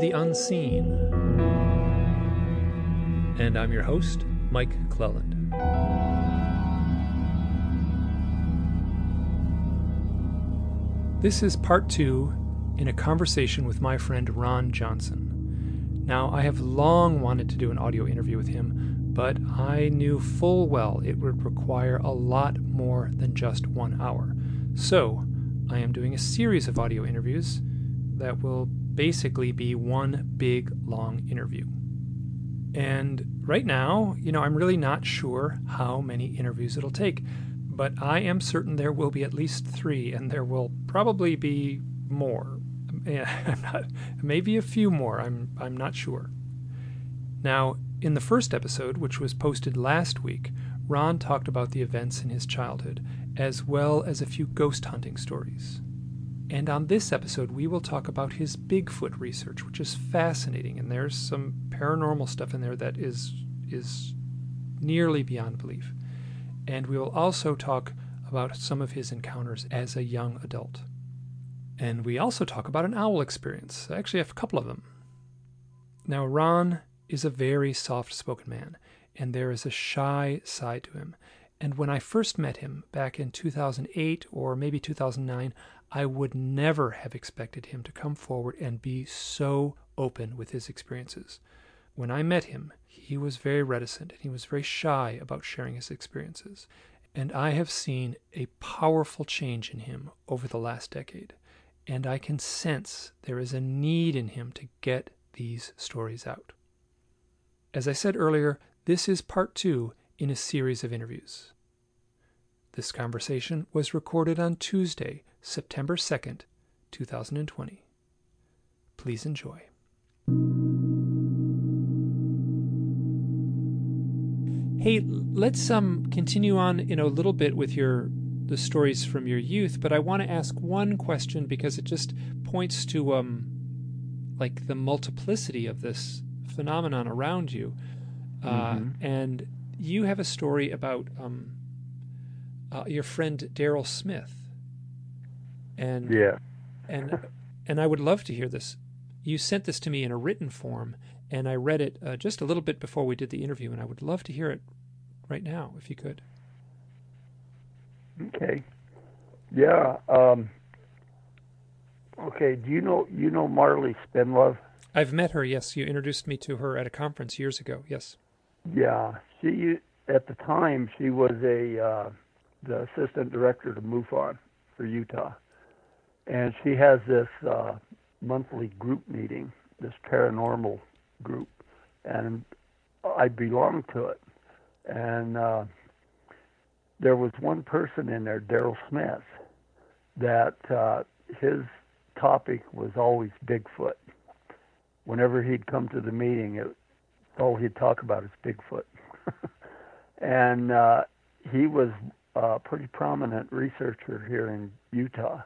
The Unseen. And I'm your host, Mike Clelland. This is part two in a conversation with my friend Ron Johnson. Now, I have long wanted to do an audio interview with him, but I knew full well it would require a lot more than just one hour. So, I am doing a series of audio interviews that will basically be one big long interview. And right now, you know, I'm really not sure how many interviews it'll take, but I am certain there will be at least three, and there will probably be more. Maybe a few more. I'm I'm not sure. Now, in the first episode, which was posted last week, Ron talked about the events in his childhood, as well as a few ghost hunting stories. And on this episode, we will talk about his Bigfoot research, which is fascinating, and there's some paranormal stuff in there that is is nearly beyond belief. And we will also talk about some of his encounters as a young adult. And we also talk about an owl experience. I actually have a couple of them. Now, Ron is a very soft spoken man, and there is a shy side to him. And when I first met him back in 2008 or maybe 2009, I would never have expected him to come forward and be so open with his experiences. When I met him, he was very reticent and he was very shy about sharing his experiences. And I have seen a powerful change in him over the last decade. And I can sense there is a need in him to get these stories out. As I said earlier, this is part two in a series of interviews. This conversation was recorded on Tuesday, September 2nd, 2020. Please enjoy. Hey, let's um continue on in a little bit with your the stories from your youth, but I want to ask one question because it just points to um like the multiplicity of this phenomenon around you. Uh, mm-hmm. And you have a story about um, uh, your friend Daryl Smith. And yeah, and and I would love to hear this. You sent this to me in a written form, and I read it uh, just a little bit before we did the interview, and I would love to hear it right now if you could. Okay. Yeah. Um, okay. Do you know you know Marley Spinlove? I've met her. Yes, you introduced me to her at a conference years ago. Yes. Yeah, she at the time she was a uh, the assistant director to MUFON for Utah, and she has this uh, monthly group meeting, this paranormal group, and I belong to it. And uh, there was one person in there, Daryl Smith, that uh, his topic was always Bigfoot whenever he'd come to the meeting, it, all he'd talk about is Bigfoot. and uh, he was a pretty prominent researcher here in Utah,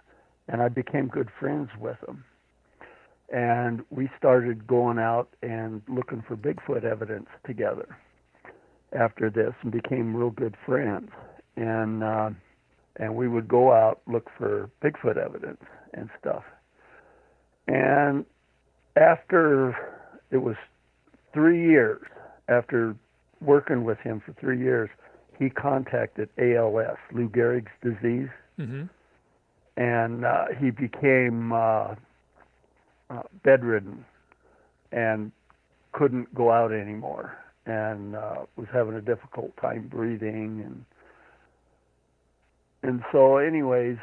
and I became good friends with him. And we started going out and looking for Bigfoot evidence together after this, and became real good friends. And uh, and we would go out look for Bigfoot evidence and stuff. And after it was three years after working with him for three years, he contacted ALS, Lou Gehrig's disease, mm-hmm. and uh, he became uh, uh, bedridden and couldn't go out anymore, and uh, was having a difficult time breathing, and and so, anyways,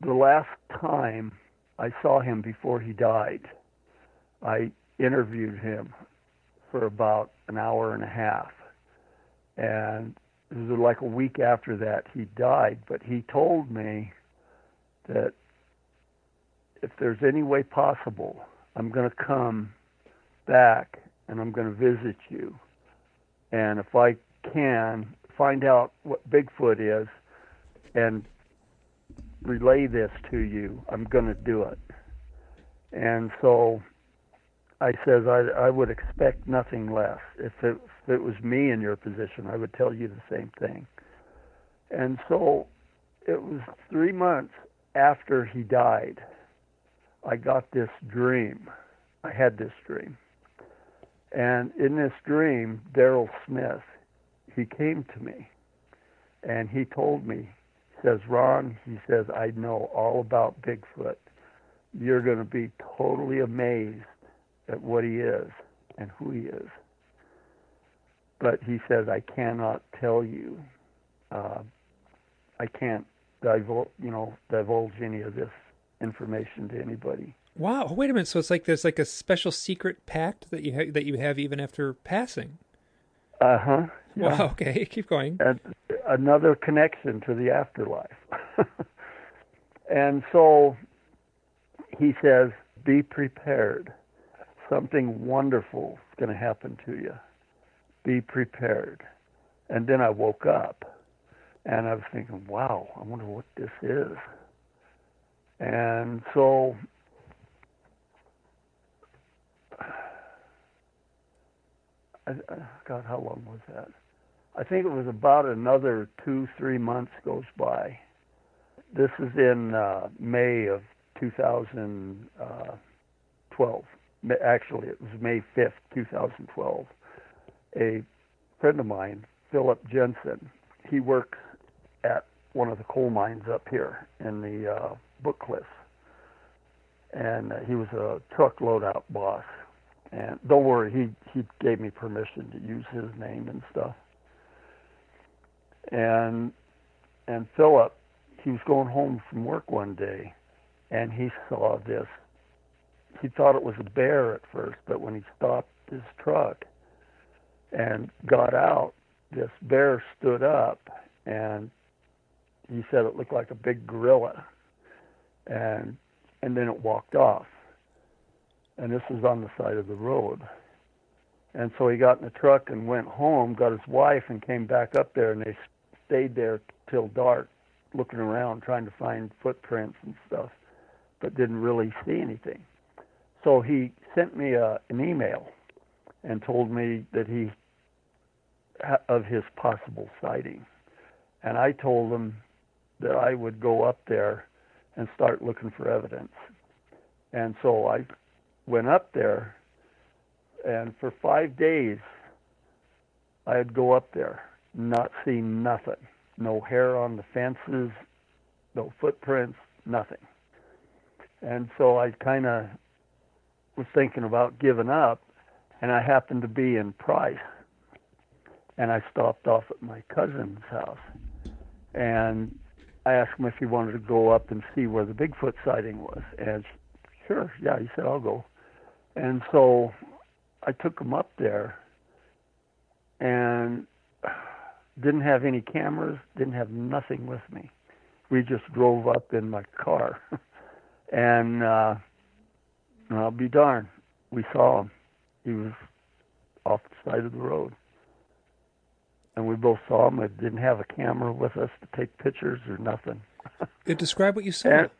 the last time I saw him before he died. I interviewed him for about an hour and a half. And it was like a week after that he died, but he told me that if there's any way possible, I'm going to come back and I'm going to visit you. And if I can find out what Bigfoot is and relay this to you. I'm going to do it. And so I says I, I would expect nothing less. If it, if it was me in your position, I would tell you the same thing. And so it was three months after he died. I got this dream. I had this dream. And in this dream, Daryl Smith, he came to me and he told me, he says, Ron, he says, I know all about Bigfoot. You're going to be totally amazed at what he is and who he is. But he says, I cannot tell you. Uh, I can't divulge, you know, divulge any of this information to anybody. Wow! Wait a minute. So it's like there's like a special secret pact that you ha- that you have even after passing. Uh huh. Yeah. Wow. Okay. Keep going. And another connection to the afterlife. and so he says, "Be prepared. Something wonderful is going to happen to you. Be prepared." And then I woke up, and I was thinking, "Wow! I wonder what this is." And so I, God, how long was that? I think it was about another two, three months goes by. This is in uh, May of 2012. Actually, it was May 5th, 2012. A friend of mine, Philip Jensen, he works at one of the coal mines up here in the uh, Book Cliffs. And uh, he was a truck loadout boss and don't worry, he he gave me permission to use his name and stuff. And and Philip, he was going home from work one day, and he saw this. He thought it was a bear at first, but when he stopped his truck and got out, this bear stood up, and he said it looked like a big gorilla, and and then it walked off and this was on the side of the road. And so he got in the truck and went home, got his wife, and came back up there, and they stayed there till dark, looking around, trying to find footprints and stuff, but didn't really see anything. So he sent me a, an email and told me that he of his possible sighting, and I told him that I would go up there and start looking for evidence. And so I went up there, and for five days, I'd go up there, not see nothing. No hair on the fences, no footprints, nothing. And so I kind of was thinking about giving up, and I happened to be in Price, and I stopped off at my cousin's house, and I asked him if he wanted to go up and see where the Bigfoot sighting was, and sure, yeah, he said I'll go. And so I took him up there and didn't have any cameras, didn't have nothing with me. We just drove up in my car. and uh I'll be darned, we saw him. He was off the side of the road. And we both saw him. I didn't have a camera with us to take pictures or nothing. it Describe what you saw. And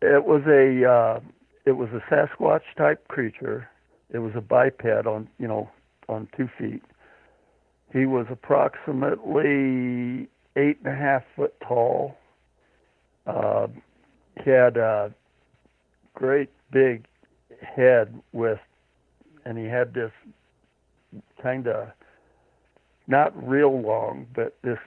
it was a uh, it was a Sasquatch type creature. It was a biped on you know on two feet. He was approximately eight and a half foot tall. Uh, he had a great big head with, and he had this kind of not real long, but this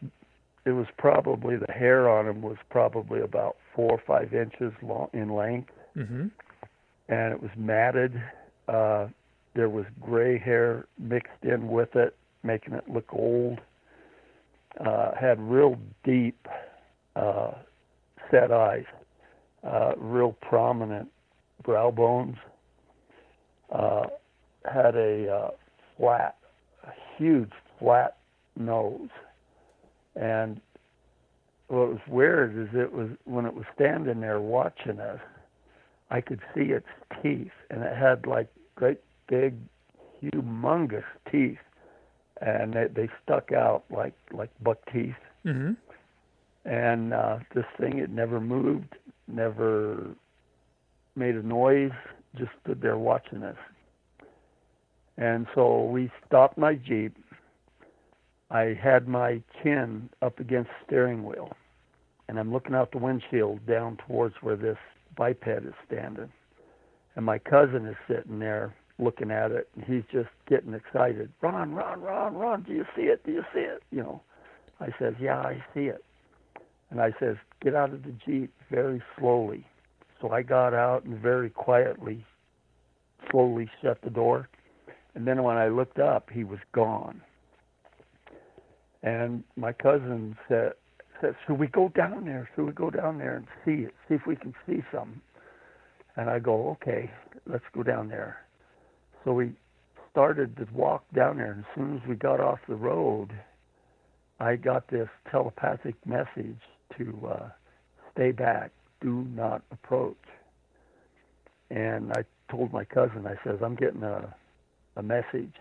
it was probably the hair on him was probably about four or five inches long in length. Mm-hmm and it was matted. Uh, there was gray hair mixed in with it, making it look old. Uh, had real deep uh, set eyes, uh, real prominent brow bones. Had a uh, flat, a huge flat nose, and what was weird is it was when it was standing there watching us I could see its teeth, and it had like great big, humongous teeth, and they, they stuck out like like buck teeth. Mm-hmm. And uh, this thing, it never moved, never made a noise, just stood there watching us. And so we stopped my jeep. I had my chin up against the steering wheel, and I'm looking out the windshield down towards where this biped is standing, and my cousin is sitting there looking at it, and he's just getting excited. Ron, Ron, Ron, Ron, do you see it? Do you see it? You know, I says, yeah, I see it. And I says, get out of the jeep very slowly. So I got out and very quietly, slowly shut the door. And then when I looked up, he was gone. And my cousin said, said, should we go down there? Should we go down there and see it? See if we can see something. And I go, okay, let's go down there. So we started to walk down there, and as soon as we got off the road, I got this telepathic message to uh, stay back, do not approach. And I told my cousin, I says, I'm getting a, a message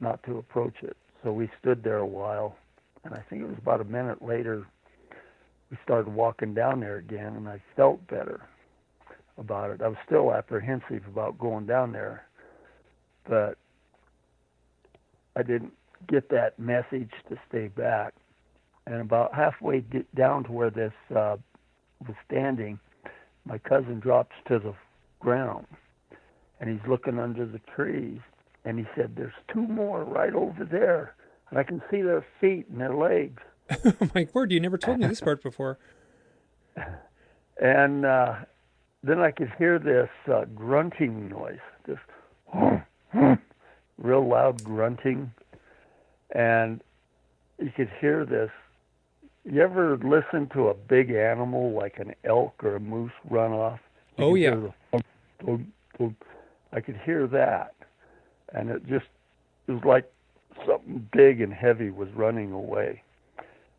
not to approach it. So we stood there a while, and I think it was about a minute later, we started walking down there again, and I felt better about it. I was still apprehensive about going down there, but I didn't get that message to stay back. And about halfway down to where this uh, was standing, my cousin drops to the ground, and he's looking under the trees, and he said, "There's two more right over there, and I can see their feet and their legs." my word! You never told me this part before. and uh, then I could hear this uh, grunting noise, this real loud grunting, and you could hear this. You ever listen to a big animal like an elk or a moose run off? You oh yeah. I could hear that, and it just it was like something big and heavy was running away.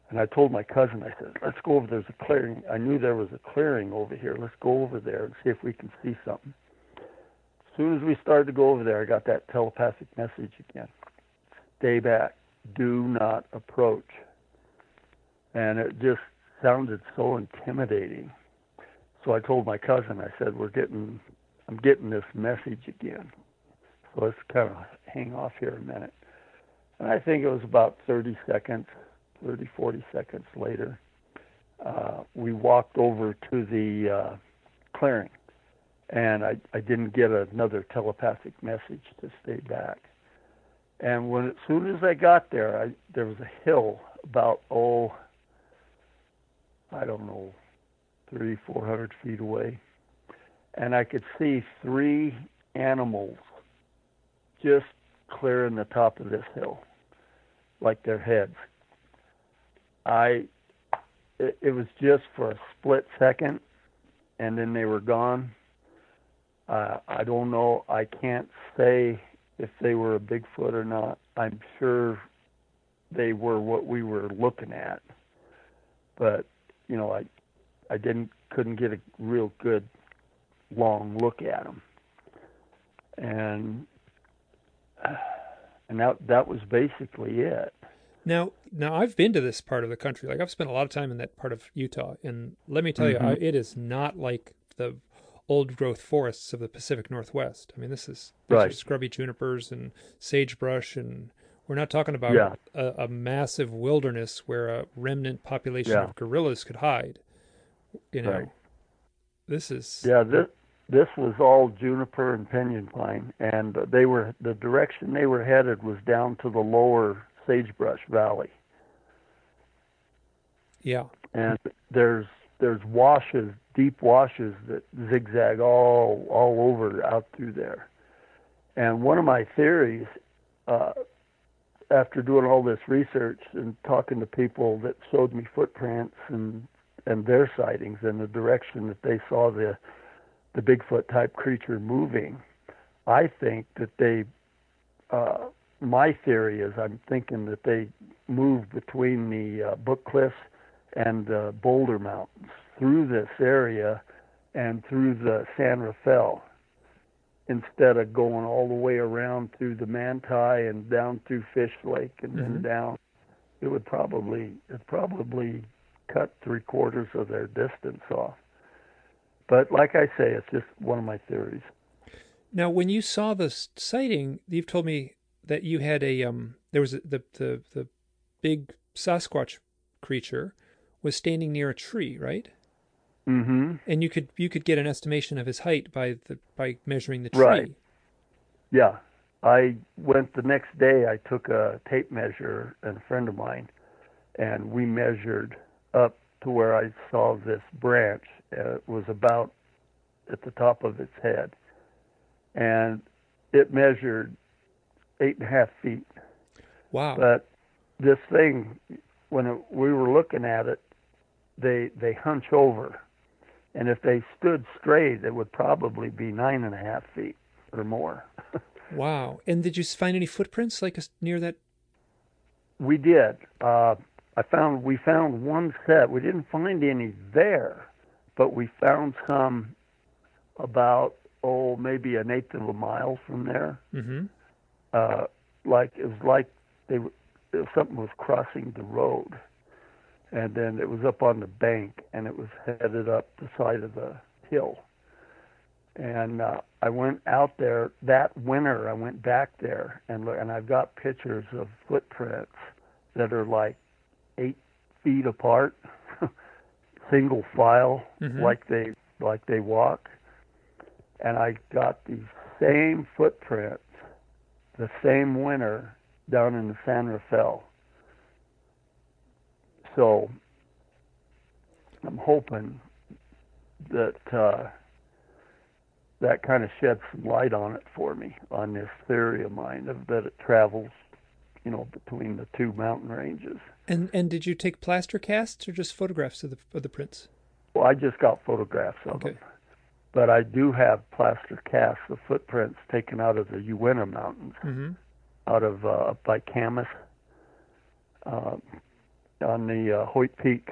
And I told my cousin, I said, let's go over. There's a clearing. I knew there was a clearing over here. Let's go over there and see if we can see something. As soon as we started to go over there, I got that telepathic message again. Stay back. Do not approach. And it just sounded so intimidating. So I told my cousin, I said, we're getting, I'm getting this message again. So let's kind of hang off here a minute. And I think it was about 30 seconds 30, 40 seconds later, uh, we walked over to the uh, clearing, and I, I didn't get another telepathic message to stay back. And when as soon as I got there, I, there was a hill about oh, I don't know, three, four hundred feet away, and I could see three animals just clearing the top of this hill, like their heads I it, it was just for a split second, and then they were gone. Uh, I don't know. I can't say if they were a Bigfoot or not. I'm sure they were what we were looking at, but you know, I I didn't couldn't get a real good long look at them, and and that that was basically it. Now, now I've been to this part of the country. Like I've spent a lot of time in that part of Utah, and let me tell mm-hmm. you, I, it is not like the old growth forests of the Pacific Northwest. I mean, this is right. scrubby junipers and sagebrush, and we're not talking about yeah. a, a, massive wilderness where a remnant population yeah. of gorillas could hide. You know, right. This is yeah. This this was all juniper and pinyon pine, and they were the direction they were headed was down to the lower Sagebrush Valley. Yeah. And there's there's washes, deep washes that zigzag all all over out through there. And one of my theories, uh, after doing all this research and talking to people that showed me footprints and and their sightings and the direction that they saw the the Bigfoot type creature moving, I think that they uh, my theory is I'm thinking that they moved between the uh, Book Cliffs and the Boulder Mountains through this area and through the San Rafael instead of going all the way around through the Manti and down through Fish Lake and mm-hmm. then down. It would probably it probably cut three quarters of their distance off. But like I say, it's just one of my theories. Now, when you saw the sighting, you've told me that you had a um there was a, the the the big Sasquatch creature was standing near a tree, right? Mm-hmm. And you could you could get an estimation of his height by the by measuring the tree. Right. Yeah. I went the next day. I took a tape measure and a friend of mine, and we measured up to where I saw this branch. Uh, it was about at the top of its head, and it measured eight and a half feet. Wow. But this thing, when it, we were looking at it, they they hunch over, and if they stood straight, it would probably be nine and a half feet or more. wow. And did you find any footprints like near that? We did. Uh, I found we found one set. We didn't find any there, but we found some about oh maybe an eighth of a mile from there. Mm-hmm. Uh, like it was like they something was crossing the road, and then it was up on the bank, and it was headed up the side of the hill. And uh, I went out there that winter. I went back there and look, and I've got pictures of footprints that are like eight feet apart, single file, Mhm. like they like they walk. And I got these same footprints the same winter down in the San Rafael. So I'm hoping that uh, that kind of sheds some light on it for me on this theory of mine of that it travels, you know, between the two mountain ranges. And and did you take plaster casts or just photographs of the of the prints? Well, I just got photographs of Okay. them, but I do have plaster casts of footprints taken out of the Uinta Mountains. Mm-hmm. out of uh, up by Kamas, uh, on the uh, Hoyt Peak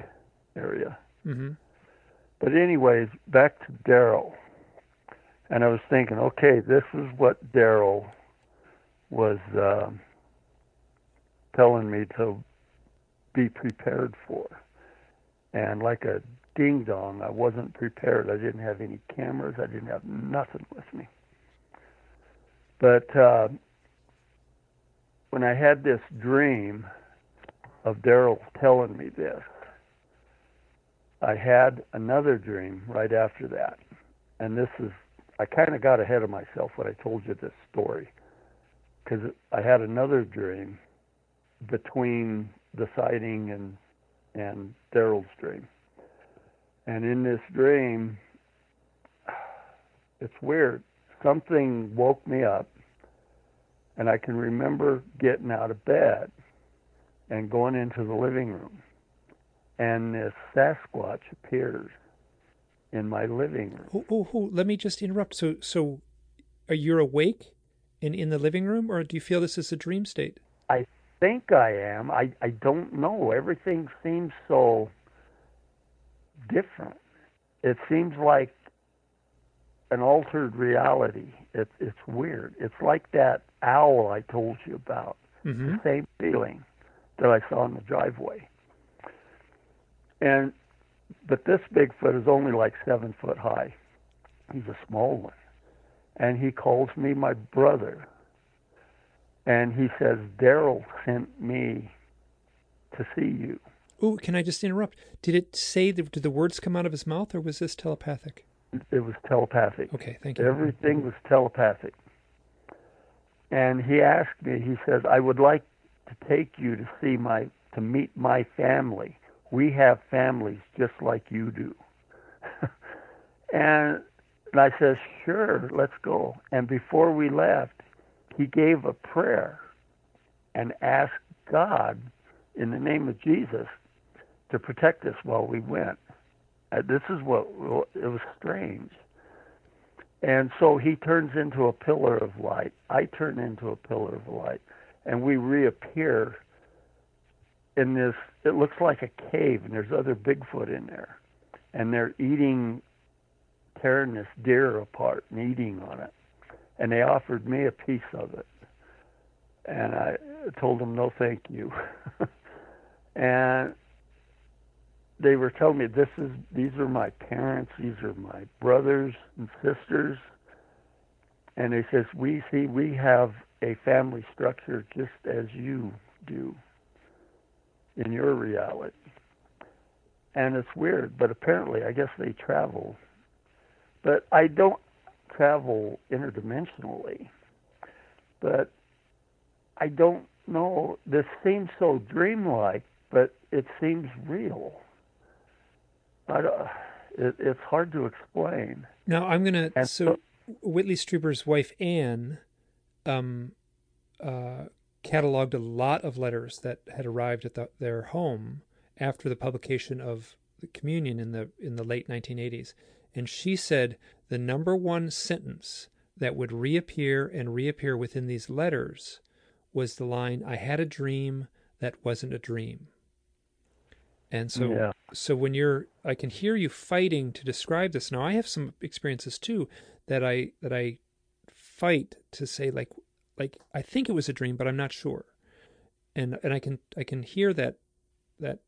area. Mm-hmm. But anyways, back to Daryl, and I was thinking, okay, this is what Daryl was uh, telling me to be prepared for, and like a ding dong, I wasn't prepared. I didn't have any cameras. I didn't have nothing with me. But uh, when I had this dream of Daryl telling me this, I had another dream right after that. And this is, I kind of got ahead of myself when I told you this story. Because I had another dream between the sighting and, and Daryl's dream. And in this dream, it's weird. Something woke me up and I can remember getting out of bed and going into the living room, and this Sasquatch appears in my living room. Oh, oh, oh, let me just interrupt. So, so, are you awake and in the living room, or do you feel this is a dream state? I think I am. I I don't know. Everything seems so different. It seems like an altered reality. It's it's weird. It's like that owl I told you about. Mm-hmm. the same feeling that I saw in the driveway. And but this Bigfoot is only like seven foot high. He's a small one. And he calls me my brother. And he says, Daryl sent me to see you. Oh, can I just interrupt? Did it say the, did the words come out of his mouth, or was this telepathic? It was telepathic. Okay, thank you. Everything was telepathic. And he asked me, he says, I would like to take you to see my, to meet my family. We have families just like you do. and, and I says, sure, let's go. And before we left, he gave a prayer and asked God, in the name of Jesus, to protect us while we went. Uh, this is what it was strange. And so he turns into a pillar of light. I turn into a pillar of light. And we reappear in this, it looks like a cave, and there's other Bigfoot in there. And they're eating, tearing this deer apart and eating on it. And they offered me a piece of it. And I told them, no, thank you. and they were telling me this is these are my parents, these are my brothers and sisters, and they says we see we have a family structure just as you do in your reality. and it's weird, but apparently, I guess they travel. But I don't travel interdimensionally. But I don't know. This seems so dreamlike, but it seems real. I don't, it, it's hard to explain. Now I'm gonna. And so, so Whitley Strieber's wife Anne, um, uh, cataloged a lot of letters that had arrived at the, their home after the publication of the Communion in the in the late 1980s, and she said the number one sentence that would reappear and reappear within these letters was the line, "I had a dream that wasn't a dream." And so, yeah. so when you're, I can hear you fighting to describe this. Now, I have some experiences too that I that I fight to say like, like I think it was a dream, but I'm not sure. And and I can I can hear that that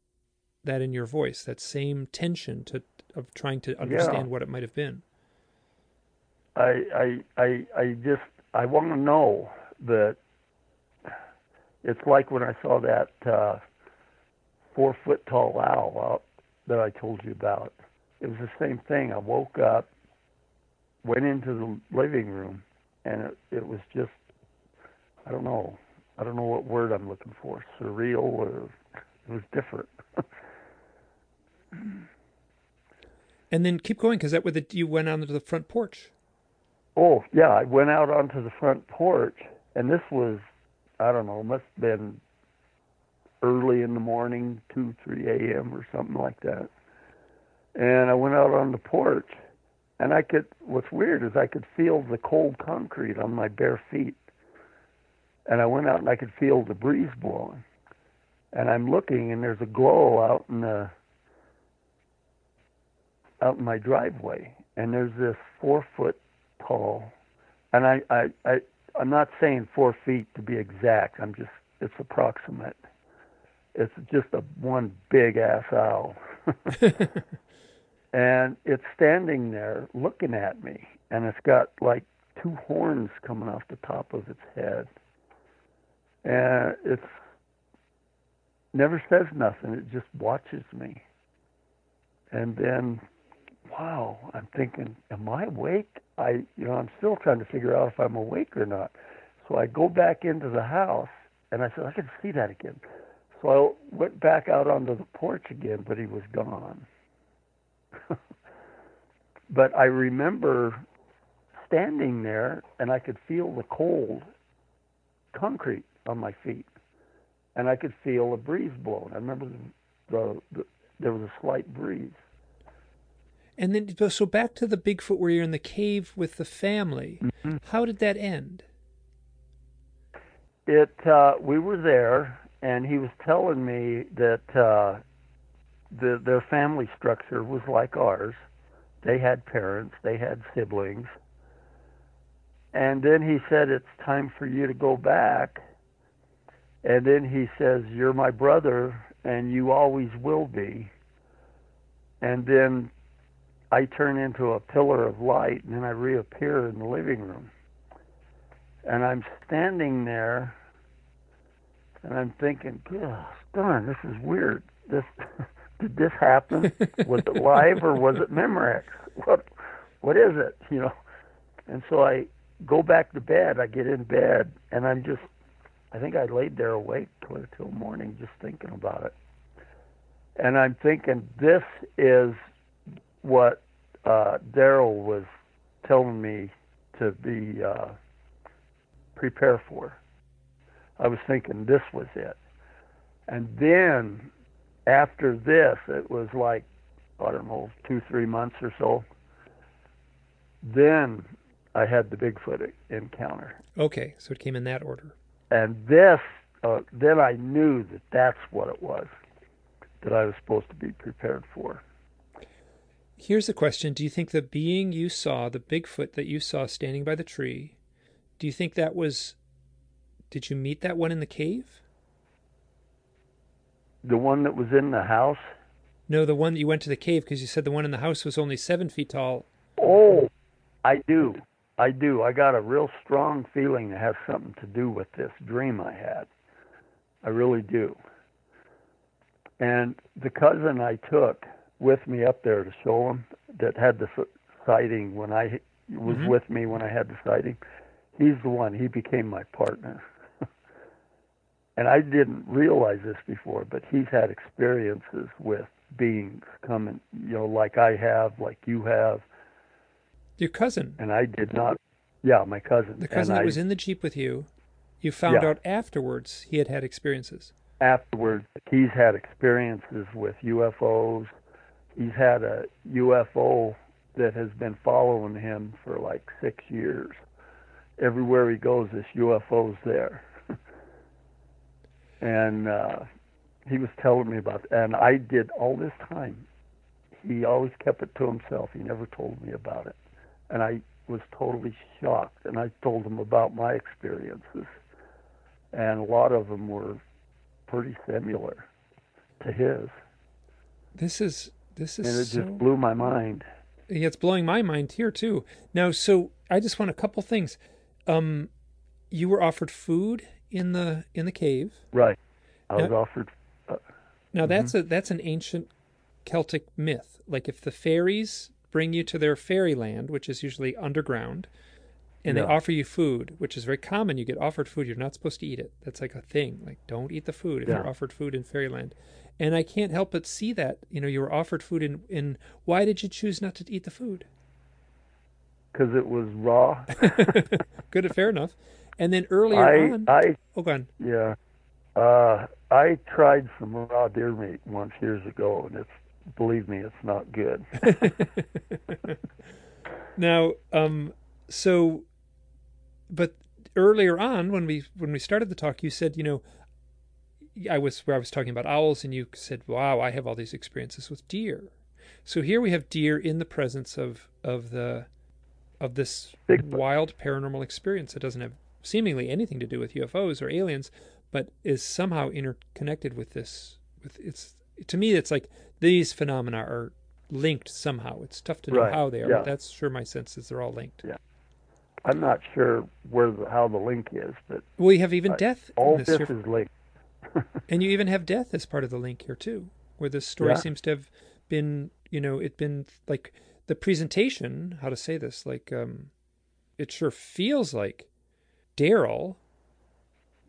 that in your voice, that same tension to of trying to understand yeah. what it might have been. I I I I just I want to know that it's like when I saw that uh, four foot tall owl out that I told you about. It was the same thing. I woke up, went into the living room, and it, it was just I don't know. I don't know what word I'm looking for. Surreal or it was different. and then keep going because that was the, you went onto the front porch. Oh yeah, I went out onto the front porch, and this was I don't know, must have been early in the morning, two, three a.m. or something like that. And I went out on the porch, and I could. What's weird is I could feel the cold concrete on my bare feet. And I went out and I could feel the breeze blowing. And I'm looking, and there's a glow out in the out in my driveway, and there's this four foot tall, and I I I I'm not saying four feet to be exact. I'm just it's approximate. It's just a one big ass owl. and it's standing there looking at me and it's got like two horns coming off the top of its head. And it's never says nothing. It just watches me. And then wow, I'm thinking, am I awake? I, you know, I'm still trying to figure out if I'm awake or not. So I go back into the house, and I said, I can see that again. So I went back out onto the porch again, but he was gone. but I remember standing there, and I could feel the cold concrete on my feet, and I could feel a breeze blowing. I remember the, the, the there was a slight breeze. And then, so back to the Bigfoot where you're in the cave with the family. Mm-hmm. How did that end? It. Uh, we were there, and he was telling me that uh, the their family structure was like ours. They had parents, they had siblings, and then he said, "It's time for you to go back." And then he says, "You're my brother, and you always will be." And then I turn into a pillar of light and then I reappear in the living room. And I'm standing there and I'm thinking, gosh darn, this is weird. This did this happen? was it live or was it Memorex? What what is it? You know? And so I go back to bed, I get in bed and I'm just I think I laid there awake clear till morning just thinking about it. And I'm thinking this is what uh, Daryl was telling me to be uh, prepare for. I was thinking this was it, and then after this, it was like I don't know two three months or so. Then I had the Bigfoot encounter. Okay, so it came in that order. And this, uh, then I knew that that's what it was that I was supposed to be prepared for. Here's a question Do you think the being you saw, the Bigfoot that you saw standing by the tree, do you think that was. Did you meet that one in the cave? The one that was in the house? No, the one that you went to the cave because you said the one in the house was only seven feet tall. Oh, I do. I do. I got a real strong feeling it has something to do with this dream I had. I really do. And the cousin I took with me up there to show him that had the sighting when I was Mhm. with me when I had the sighting. He's the one. He became my partner. and I didn't realize this before, but he's had experiences with beings coming, you know, like I have, like you have, Your cousin, and I did not. Yeah, my cousin. the cousin and that I, was in the jeep with you, you found Yeah. out afterwards he had had experiences. afterwards he's had experiences with UFOs. He's had a UFO that has been following him for like six years. Everywhere he goes, this UFO's there. and uh, he was telling me about, and I did all this time. He always kept it to himself. He never told me about it, and I was totally shocked. And I told him about my experiences, and a lot of them were pretty similar to his, This is this is and it so just blew my mind. yeah, it's blowing my mind here too. Now, so I just want a couple things. Um, you were offered food in the in the cave. Right. I was offered. Uh, Now that's a that's an ancient Celtic myth. Like if the fairies bring you to their fairyland, which is usually underground, and they offer you food, which is very common, you get offered food, you're not supposed to eat it. That's like a thing. Like don't eat the food if Yeah. you're offered food in fairyland. And I can't help but see that. You know, you were offered food in in why did you choose not to eat the food? because it was raw. Good, fair enough. And then earlier I, on, I, oh, go on. yeah, uh, I tried some raw deer meat once years ago, and it's, believe me, it's not good. Now, um, so, but earlier on when we when we started the talk, you said, you know, I was where I was talking about owls, and you said, "Wow, I have all these experiences with deer." So here we have deer in the presence of of the of this Bigfoot. wild paranormal experience that doesn't have seemingly anything to do with UFOs or aliens, but is somehow interconnected with this. With it's to me, it's like these phenomena are linked somehow. It's tough to know Right, how they are, yeah. but that's sure my sense is they're all linked. I'm not sure where the, how the link is, but Well, you have even Right. death all this, this is linked. and you even have death as part of the link here too, where this story Yeah. seems to have been, you know, it been like the presentation. How to say this? Like, um, it sure feels like Daryl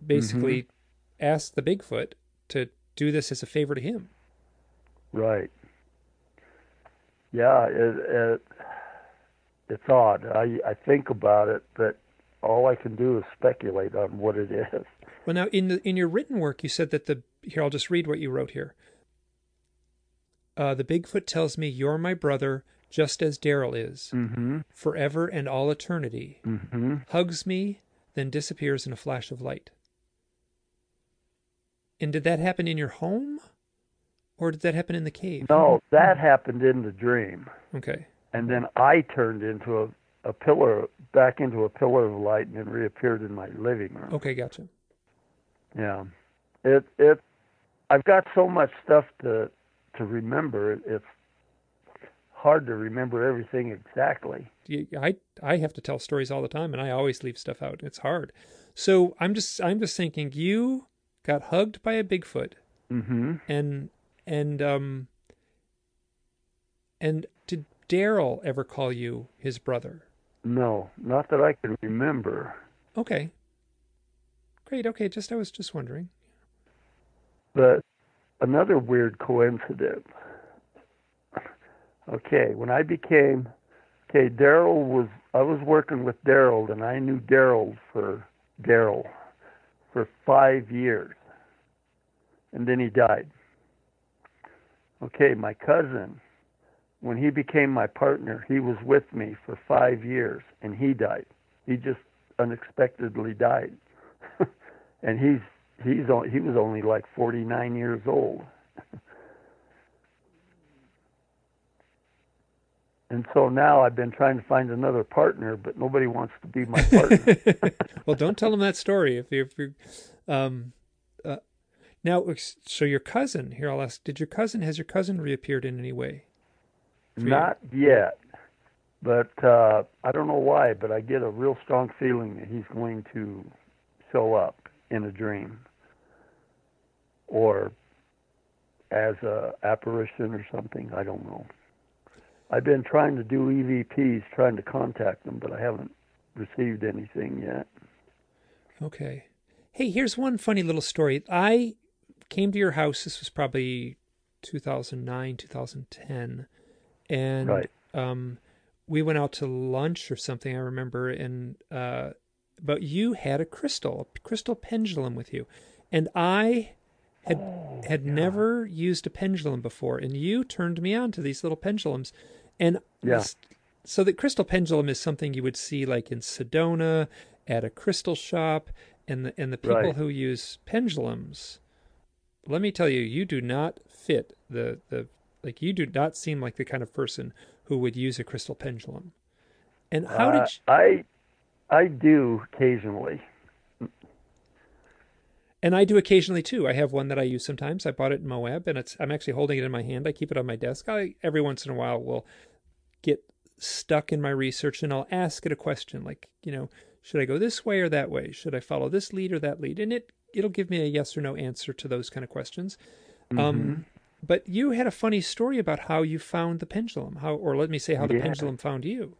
basically Mm-hmm. asked the Bigfoot to do this as a favor to him. Right. Yeah, it, it it's odd. I I think about it, but all I can do is speculate on what it is. Well, now in the in your written work, you said that the here I'll just read what you wrote here. Uh, the Bigfoot tells me you're my brother, just as Daryl is, Mm-hmm. forever and all eternity. Mm-hmm. Hugs me, then disappears in a flash of light. And did that happen in your home, or did that happen in the cave? No, that happened in the dream, Okay. And then I turned into a a pillar, back into a pillar of light, and then reappeared in my living room. Okay, gotcha. Yeah, it it. I've got so much stuff to to remember. It's hard to remember everything exactly. I I have to tell stories all the time, and I always leave stuff out. It's hard. So I'm just I'm just thinking you got hugged by a Bigfoot, Mm-hmm. and and um and Daryl ever call you his brother? No, not that I can remember. Okay. Great. Okay. Just I was just wondering. But another weird coincidence. Okay, when I became okay, Daryl was I was working with Daryl and I knew Daryl for Daryl for five years. And then he died. Okay, my cousin, when he became my partner, he was with me for five years and he died. He just unexpectedly died. and he's he's on, he was only like 49 years old. and so now I've been trying to find another partner, but nobody wants to be my partner. well, don't tell him that story if you if you um uh, now so your cousin here I'll ask did your cousin has your cousin reappeared in any way? Not yet, but uh, I don't know why, but I get a real strong feeling that he's going to show up in a dream, or as a apparition or something. I don't know. I've been trying to do EVPs, trying to contact them, but I haven't received anything yet. Okay. Hey, here's one funny little story. I came to your house. This was probably 2009, 2010, and Right. um, we went out to lunch or something. I remember, and uh, but you had a crystal, a crystal pendulum with you, and I had Oh, had yeah. never used a pendulum before, and you turned me on to these little pendulums, and Yeah. so the crystal pendulum is something you would see like in Sedona at a crystal shop, and the and the people Right. who use pendulums. Let me tell you, you do not fit the the like you do not seem like the kind of person who would use a crystal pendulum. And how Uh, did you, I I do occasionally. and I do occasionally too. I have one that I use sometimes. I bought it in Moab, and it's I'm actually holding it in my hand. I keep it on my desk. I every once in a while will get stuck in my research, and I'll ask it a question like, you know, should I go this way or that way? Should I follow this lead or that lead? And it it'll give me a yes or no answer to those kind of questions. Mm-hmm. Um, but you had a funny story about how you found the pendulum, how or let me say how the Yeah. pendulum found you.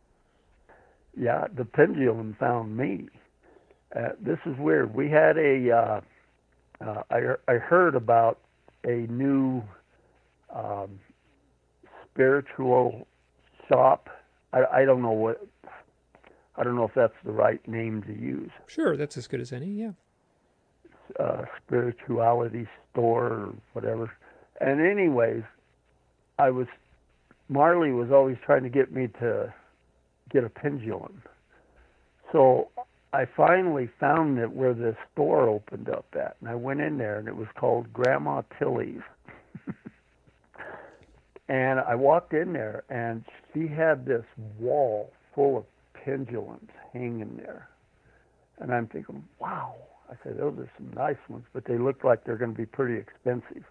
Yeah, the pendulum found me. Uh, this is weird. We had a. Uh, uh, I I heard about a new um, spiritual shop. I I don't know what. I don't know if that's the right name to use. Sure, that's as good as any. Yeah. uh, spirituality store or whatever. And anyways, I was Marley was always trying to get me to get a pendulum. So I finally found it where this store opened up at, and I went in there, and it was called Grandma Tilly's. and I walked in there, and she had this wall full of pendulums hanging there. And I'm thinking, wow. I said, those are some nice ones, but they look like they're going to be pretty expensive.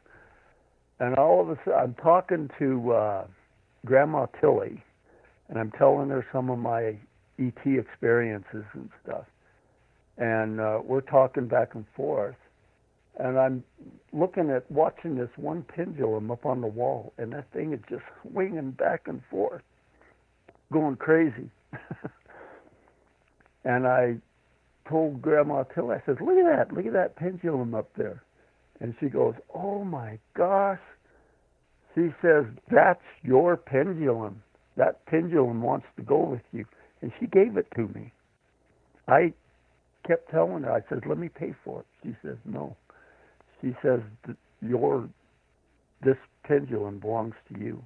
And all of a sudden, I'm talking to uh, Grandma Tilly, and I'm telling her some of my ET experiences and stuff. And uh, we're talking back and forth. And I'm looking at watching this one pendulum up on the wall, and that thing is just swinging back and forth, going crazy. and I told Grandma Tilly, I said, look at that, look at that pendulum up there. And she goes, oh my gosh. She says, that's your pendulum. That pendulum wants to go with you. And she gave it to me. I kept telling her, I said, let me pay for it. She says, no. She says, your, this pendulum belongs to you.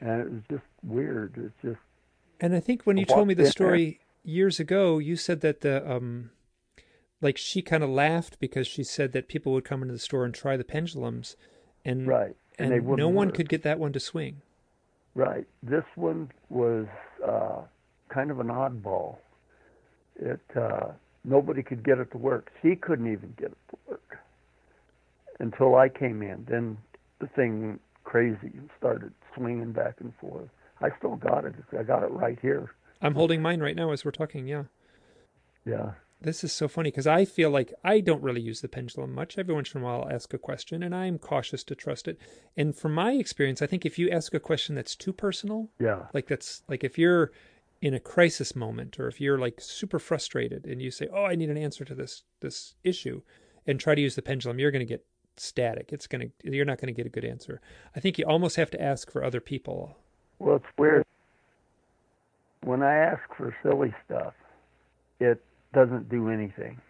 And it was just weird. It's just, And I think when you told me the story years ago, you said that the um like she kind of laughed because she said that people would come into the store and try the pendulums and right. and, they no one work. could get that one to swing. Right. This one was uh, kind of an oddball. It uh, nobody could get it to work. She couldn't even get it to work until I came in. Then the thing went crazy and started swinging back and forth. I still got it. I got it right here. I'm holding mine right now as we're talking, yeah. Yeah. This is so funny because I feel like I don't really use the pendulum much. Every once in a while, I'll ask a question and I'm cautious to trust it. And from my experience, I think if you ask a question that's too personal, Yeah. like that's like if you're in a crisis moment or if you're like super frustrated and you say, "Oh, I need an answer to this this issue," and try to use the pendulum, you're going to get static. It's going to you're not going to get a good answer. I think you almost have to ask for other people. Well, it's weird. When I ask for silly stuff, it doesn't do anything.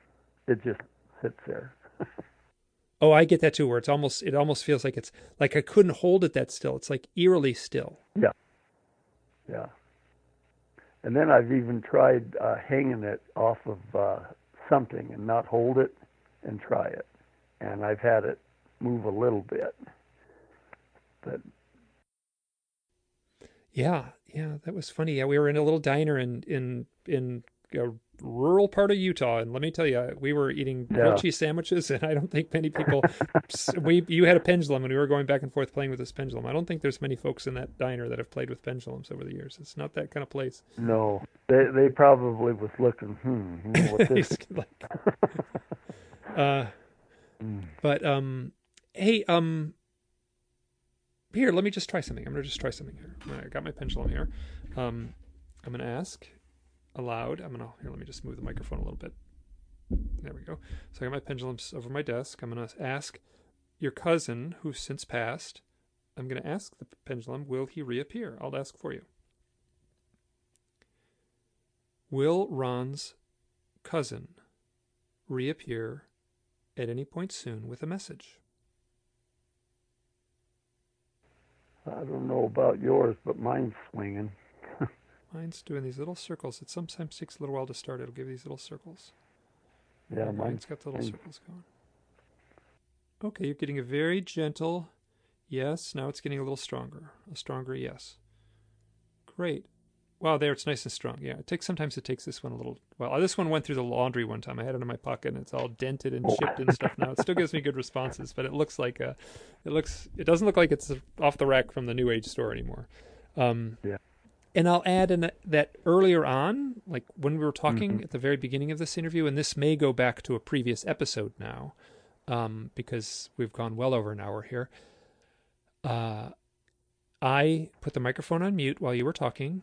It just sits there. Oh, I get that too. Where it's almost it almost feels like it's like I couldn't hold it that still. It's like eerily still. Yeah. Yeah. And then I've even tried uh, hanging it off of uh, something and not hold it and try it. And I've had it move a little bit. But Yeah, yeah, that was funny. Yeah, we were in a little diner in in in a rural part of Utah, and let me tell you, we were eating grilled Yeah. cheese sandwiches, and I don't think many people. we you had a pendulum, and we were going back and forth playing with this pendulum. I don't think there's many folks in that diner that have played with pendulums over the years. It's not that kind of place. no, they they probably was looking, hmm, what's this? Like, uh, Hmm. But um, hey, um, here, let me just try something. I'm gonna just try something here. I got my pendulum here. Um, I'm gonna ask aloud. I'm gonna here. Let me just move the microphone a little bit. There we go. So I got my pendulums over my desk. I'm gonna ask your cousin, who's since passed. I'm gonna ask the pendulum, will he reappear? I'll ask for you. Will Ron's cousin reappear at any point soon with a message? I don't know about yours, but mine's swinging. Mine's doing these little circles. It sometimes takes a little while to start. It'll give these little circles. Yeah, mine's mine's got the little mine- circles going. Okay, you're getting a very gentle yes. Now it's getting a little stronger. A stronger yes. Great. Wow, there it's nice and strong. Yeah, it takes sometimes it takes this one a little. Well, this one went through the laundry one time. I had it in my pocket and it's all dented and Oh. chipped and stuff now. It still gives me good responses, but it looks like a. It looks. It doesn't look like it's off the rack from the New Age store anymore. Um, Yeah. And I'll add in that, earlier on, like when we were talking Mhm. at the very beginning of this interview, and this may go back to a previous episode now, um, because we've gone well over an hour here. Uh, I put the microphone on mute while you were talking,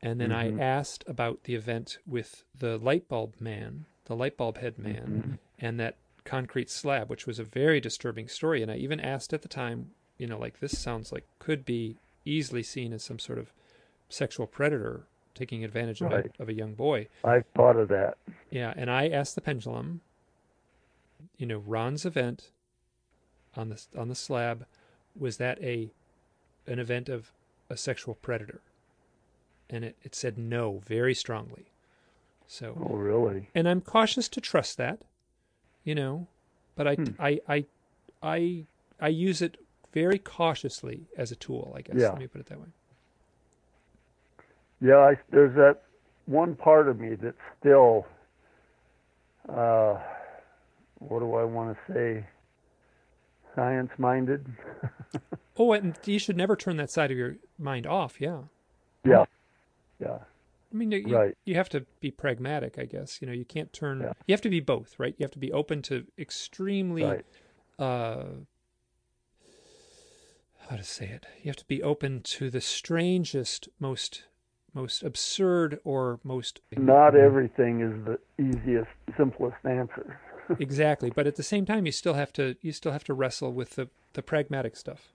and then Mhm. I asked about the event with the light bulb man, the light bulb head man, Mhm. and that concrete slab, which was a very disturbing story. And I even asked at the time, you know, like this sounds like could be easily seen as some sort of sexual predator taking advantage of, Right. a, of a young boy. I thought of that. Yeah, and I asked the pendulum, you know, Ron's event on the on the slab, was that a an event of a sexual predator? And it, it said no very strongly. So Oh, really? and I'm cautious to trust that, you know, but I, Hmm. I, I, I, I use it very cautiously as a tool. I guess. Yeah. Let me put it that way. Yeah, I, there's that one part of me that's still, uh, what do I want to say, science minded. Oh, and you should never turn that side of your mind off. Yeah. yeah, yeah, I mean, you, Right. you have to be pragmatic, I guess. You know, you can't turn. Yeah. You have to be both, right? You have to be open to extremely, right. uh, how to say it? You have to be open to the strangest, most, most absurd, or most Not everything is the easiest, simplest answer. exactly. But at the same time, you still have to you still have to wrestle with the the pragmatic stuff.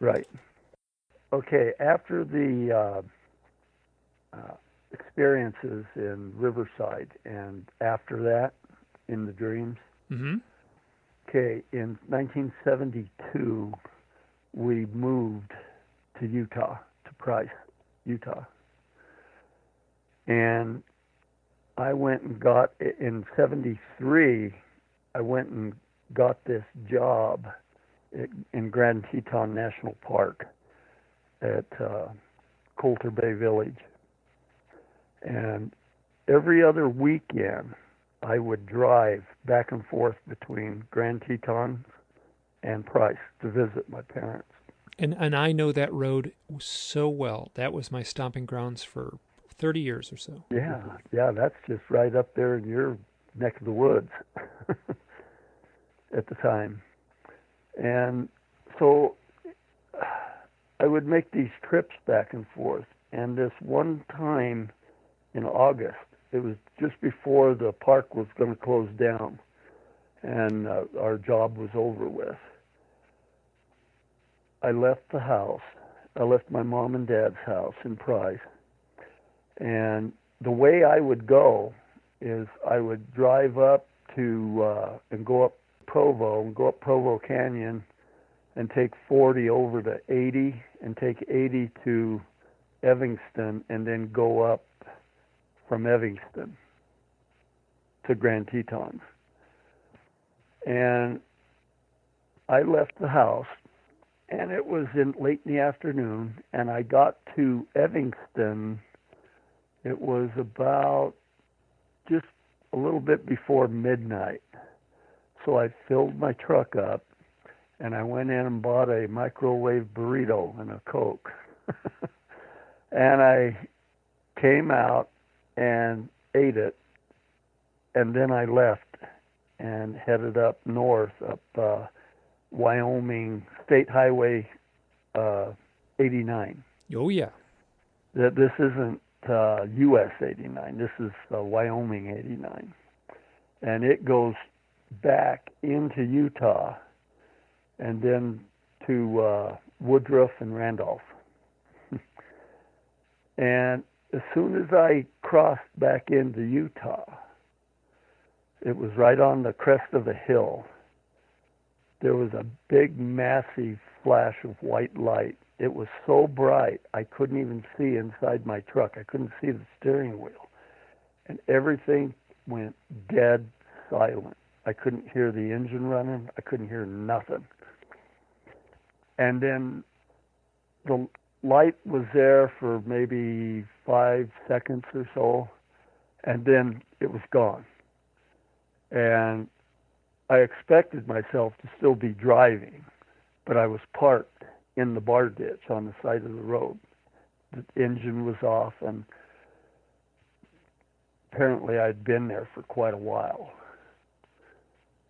Right. Okay, after the uh, uh, experiences in Riverside and after that in the dreams, hmm okay, in 1972, we moved to Utah, to Price, Utah. And I went and got, in 73, I went and got this job in Grand Teton National Park at uh, Colter Bay Village. And every other weekend, I would drive back and forth between Grand Teton and Price to visit my parents. And and I know that road so well. That was my stomping grounds for thirty years or so. Yeah, yeah, that's just right up there in your neck of the woods at the time. And so I would make these trips back and forth. And this one time in August, it was just before the park was going to close down and uh, our job was over with. I left the house. I left my mom and dad's house in Price. And the way I would go is I would drive up to uh, and go up Provo and go up Provo Canyon and take 40 over to 80 and take 80 to Evanston and then go up from Evanston to Grand Tetons. And I left the house and it was in late in the afternoon and I got to Evanston it was about just a little bit before midnight. So I filled my truck up and I went in and bought a microwave burrito and a Coke. and I came out and ate it and then I left and headed up north, up uh, Wyoming State Highway uh, 89. Oh yeah. That this isn't uh, US 89. This is uh, Wyoming 89, and it goes back into Utah, and then to uh, Woodruff and Randolph. and as soon as I crossed back into Utah, it was right on the crest of the hill. There was a big, massive flash of white light. It was so bright I couldn't even see inside my truck. I couldn't see the steering wheel. And everything went dead silent. I couldn't hear the engine running. I couldn't hear nothing. And then the light was there for maybe five seconds or so, and then it was gone. And I expected myself to still be driving, but I was parked in the bar ditch on the side of the road. The engine was off, and apparently I'd been there for quite a while.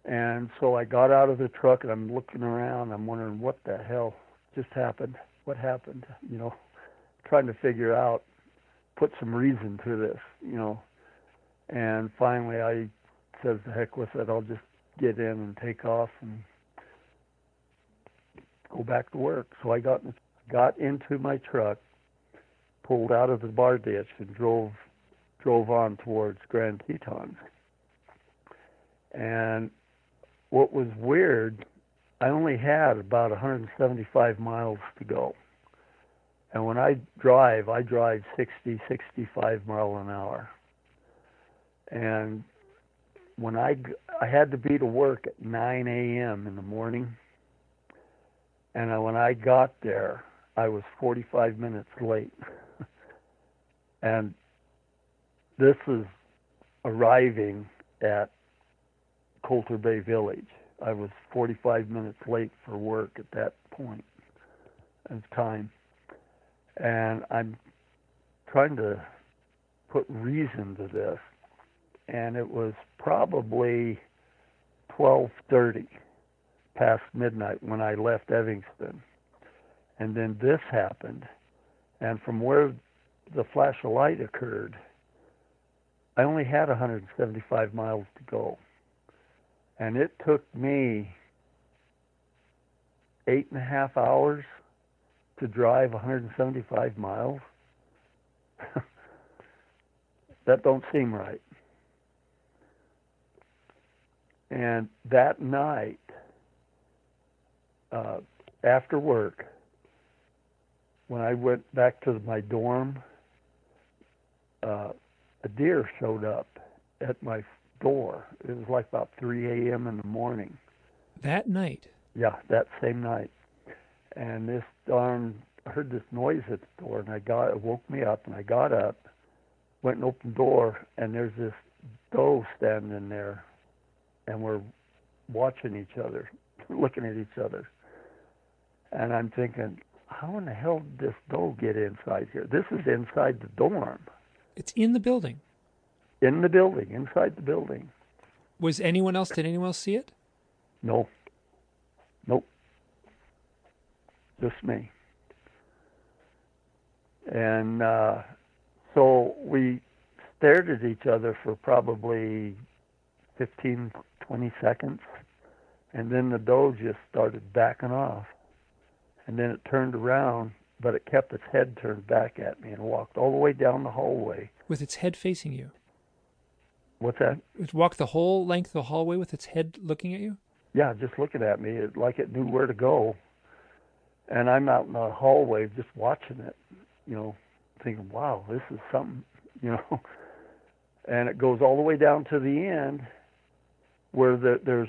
And so I got out of the truck and I'm looking around. I'm wondering what the hell just happened. What happened? You know, trying to figure out, put some reason to this. You know, and finally I says the heck with it. I'll just get in and take off and go back to work. So I got got into my truck, pulled out of the bar ditch, and drove drove on towards Grand Tetons. And what was weird, I only had about 175 miles to go. And when I drive, I drive 60, 65 mile an hour. And when I I had to be to work at 9 a.m. in the morning, and when I got there, I was 45 minutes late. and this is arriving at Colter Bay Village. I was 45 minutes late for work at that point of time. And I'm trying to put reason to this. And it was probably 12:30 past midnight when I left Evanston. And then this happened. And from where the flash of light occurred, I only had 175 miles to go. And it took me eight and a half hours to drive 175 miles. that don't seem right. And that night, uh, after work, when I went back to my dorm, uh, a deer showed up at my door. It was like about 3 a.m. in the morning. That night? Yeah, that same night. And this darn, I heard this noise at the door, and I got, it woke me up, and I got up, went and opened the door, and there's this doe standing there, and we're watching each other, looking at each other. And I'm thinking, how in the hell did this doe get inside here? This is inside the dorm. It's in the building in the building, inside the building. Was anyone else? Did anyone else see it? No. Nope. Just me. And uh, so we stared at each other for probably 15, 20 seconds. And then the doe just started backing off. And then it turned around, but it kept its head turned back at me and walked all the way down the hallway. With its head facing you? What's that? It walked the whole length of the hallway with its head looking at you? Yeah, just looking at me, it, like it knew where to go. And I'm out in the hallway just watching it, you know, thinking, wow, this is something, you know. And it goes all the way down to the end where the, there's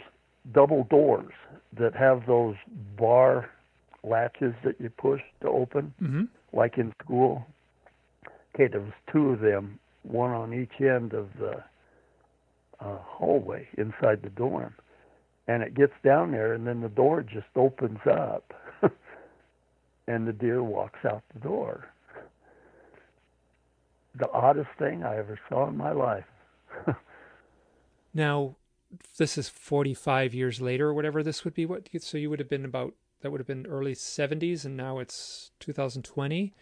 double doors that have those bar latches that you push to open, mm-hmm. like in school. Okay, there was two of them, one on each end of the uh, hallway inside the dorm. And it gets down there, and then the door just opens up, and the deer walks out the door. The oddest thing I ever saw in my life. now, this is 45 years later or whatever this would be. What so you would have been about that would have been early 70s, and now it's 2020.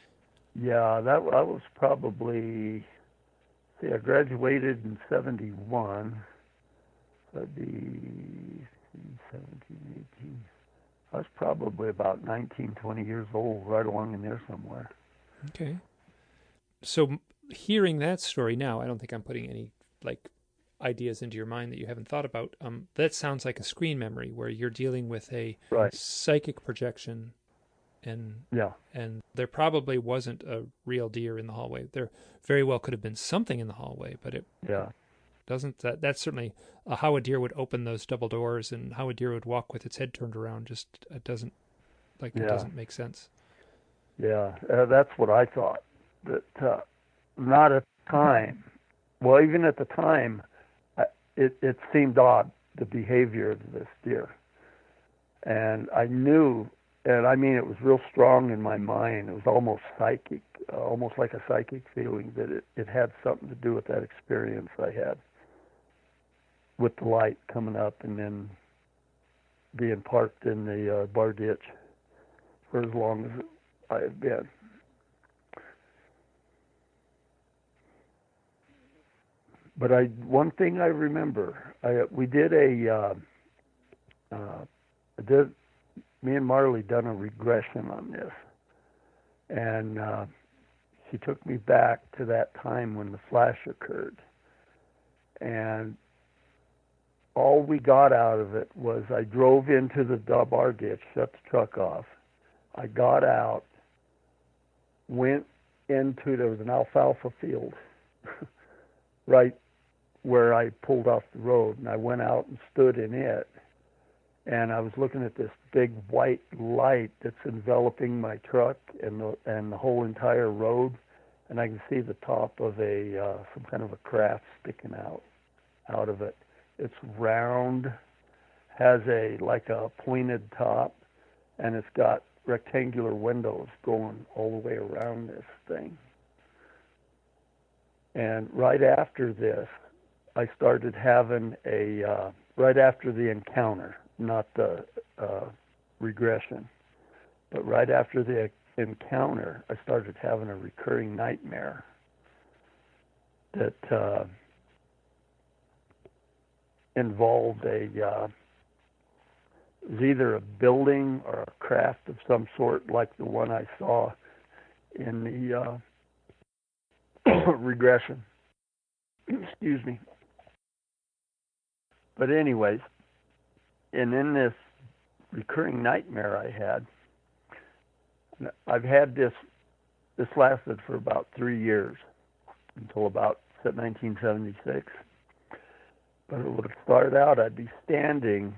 Yeah, that, that was probably. See, I graduated in '71. That'd be 17, 18. I was probably about 19, 20 years old, right along in there somewhere. Okay. So hearing that story now, I don't think I'm putting any like ideas into your mind that you haven't thought about. Um, that sounds like a screen memory where you're dealing with a right. psychic projection, and yeah, and there probably wasn't a real deer in the hallway. There very well could have been something in the hallway, but it yeah doesn't that that's certainly uh, how a deer would open those double doors and how a deer would walk with its head turned around. Just it doesn't like yeah. it doesn't make sense. Yeah, uh, that's what I thought. That uh, not at the time. Well, even at the time, it it seemed odd the behavior of this deer, and I knew, and I mean it was real strong in my mind. It was almost psychic, uh, almost like a psychic feeling that it it had something to do with that experience I had with the light coming up and then being parked in the uh, bar ditch for as long as I had been. But I one thing I remember, I we did a uh, uh, did me and Marley done a regression on this, and uh, she took me back to that time when the flash occurred, and all we got out of it was I drove into the bar ditch, shut the truck off. I got out, went into there was an alfalfa field right where I pulled off the road, and I went out and stood in it, and I was looking at this big white light that's enveloping my truck and the and the whole entire road, and I can see the top of a uh, some kind of a craft sticking out out of it it's round, has a like a pointed top, and it's got rectangular windows going all the way around this thing. And right after this, I started having a uh, right after the encounter, not the uh, regression, but right after the encounter, I started having a recurring nightmare that uh, involved a uh, was either a building or a craft of some sort, like the one I saw in the uh, regression. Excuse me. But anyways, and in this recurring nightmare I had, I've had this. This lasted for about three years until about 1976 but it would start out, I'd be standing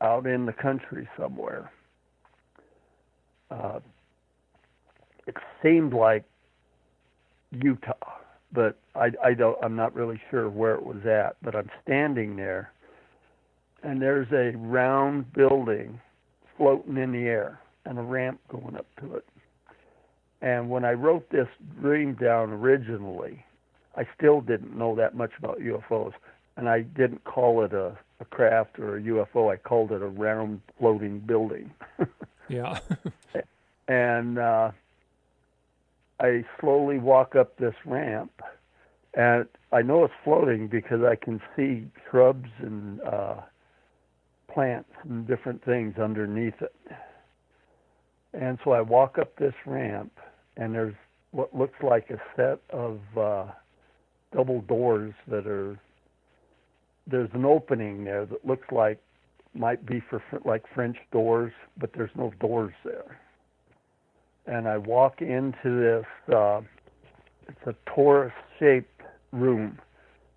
out in the country somewhere. Uh, it seemed like Utah, but I, I don't. I'm not really sure where it was at. But I'm standing there, and there's a round building floating in the air and a ramp going up to it. And when I wrote this dream down originally, I still didn't know that much about UFOs and I didn't call it a, a craft or a UFO. I called it a round floating building. yeah. and uh, I slowly walk up this ramp, and I know it's floating because I can see shrubs and uh, plants and different things underneath it. And so I walk up this ramp, and there's what looks like a set of uh, double doors that are there's an opening there that looks like might be for like French doors, but there's no doors there. And I walk into this. Uh, it's a torus-shaped room.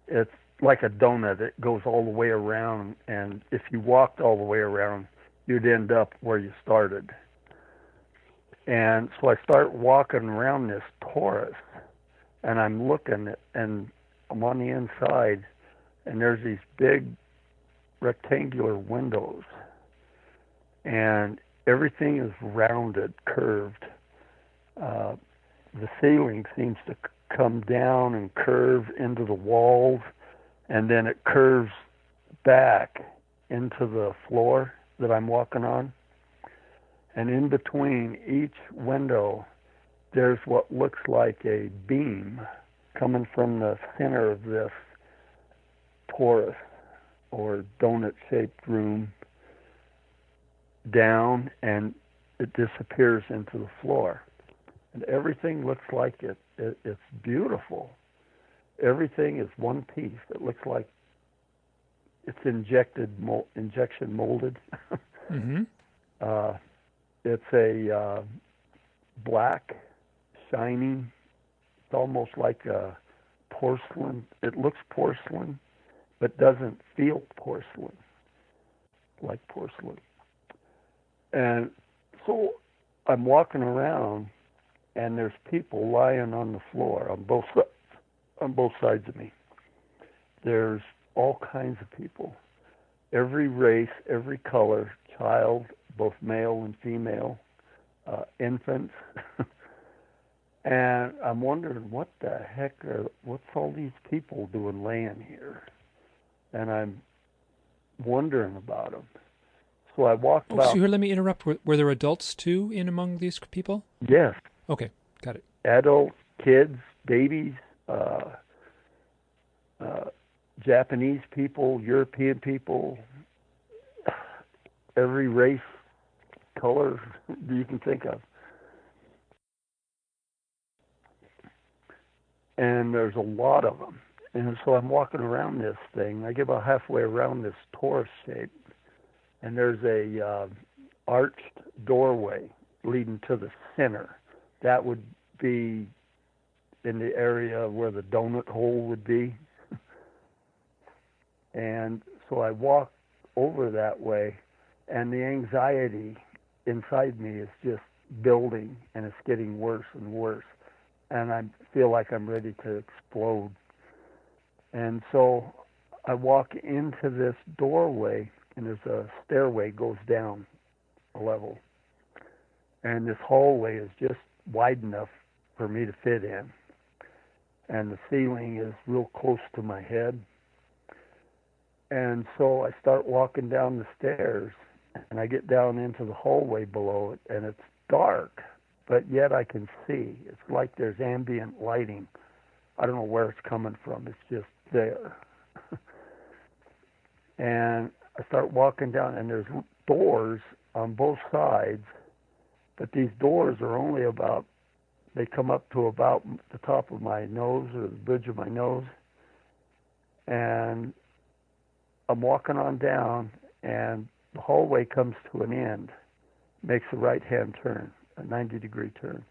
It's like a donut. It goes all the way around, and if you walked all the way around, you'd end up where you started. And so I start walking around this torus, and I'm looking, at, and I'm on the inside and there's these big rectangular windows, and everything is rounded, curved. Uh, the ceiling seems to come down and curve into the walls, and then it curves back into the floor that I'm walking on. And in between each window, there's what looks like a beam coming from the center of this torus or donut shaped room down and it disappears into the floor. And everything looks like it, it it's beautiful. Everything is one piece. It looks like it's injected injection molded. mm-hmm. uh, it's a uh, black, shiny. It's almost like a porcelain. It looks porcelain, but doesn't feel porcelain, like porcelain. And so I'm walking around, and there's people lying on the floor on both on both sides of me. There's all kinds of people, every race, every color, child, both male and female, uh, infants. and I'm wondering what the heck are what's all these people doing laying here? And I'm wondering about them. So I walked oh. So here, let me interrupt. Were, were there adults too in among these people? Yes. Okay, got it. Adults, kids, babies, uh, uh, Japanese people, European people, every race, color you can think of. And there's a lot of them. And so I'm walking around this thing. I get about halfway around this torus shape, and there's a uh, arched doorway leading to the center. That would be in the area where the donut hole would be. And so I walk over that way, and the anxiety inside me is just building, and it's getting worse and worse. And I feel like I'm ready to explode. And so I walk into this doorway, and there's a stairway goes down a level. And this hallway is just wide enough for me to fit in. And the ceiling is real close to my head and so I start walking down the stairs, and I get down into the hallway below it, and it's dark, but yet I can see. It's like there's ambient lighting. I don't know where it's coming from. It's just there. and I start walking down, and there's doors on both sides, but these doors are only about, they come up to about the top of my nose or the bridge of my nose. And I'm walking on down, and the hallway comes to an end, makes a right hand turn, a 90 degree turn.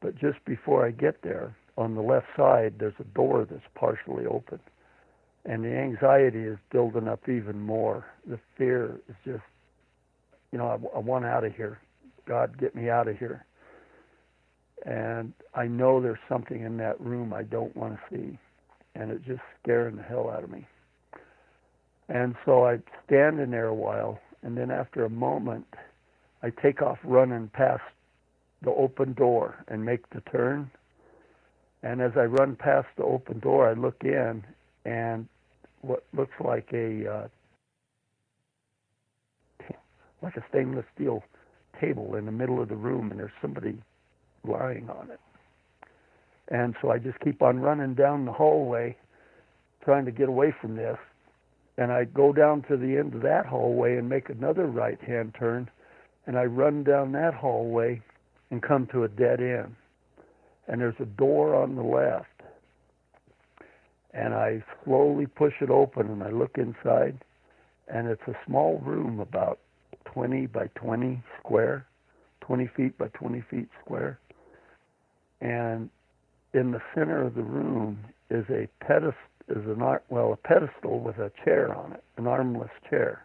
But just before I get there, on the left side, there's a door that's partially open. And the anxiety is building up even more. The fear is just, you know, I, I want out of here. God, get me out of here. And I know there's something in that room I don't want to see. And it's just scaring the hell out of me. And so I stand in there a while, and then after a moment, I take off running past the open door and make the turn. And as I run past the open door, I look in, and what looks like a uh, like a stainless steel table in the middle of the room, and there's somebody lying on it. And so I just keep on running down the hallway, trying to get away from this and I go down to the end of that hallway and make another right hand turn, and I run down that hallway and come to a dead end. And there's a door on the left. And I slowly push it open and I look inside, and it's a small room about 20 by 20 square, 20 feet by 20 feet square. And in the center of the room is a pedestal is an art, well a pedestal with a chair on it, an armless chair.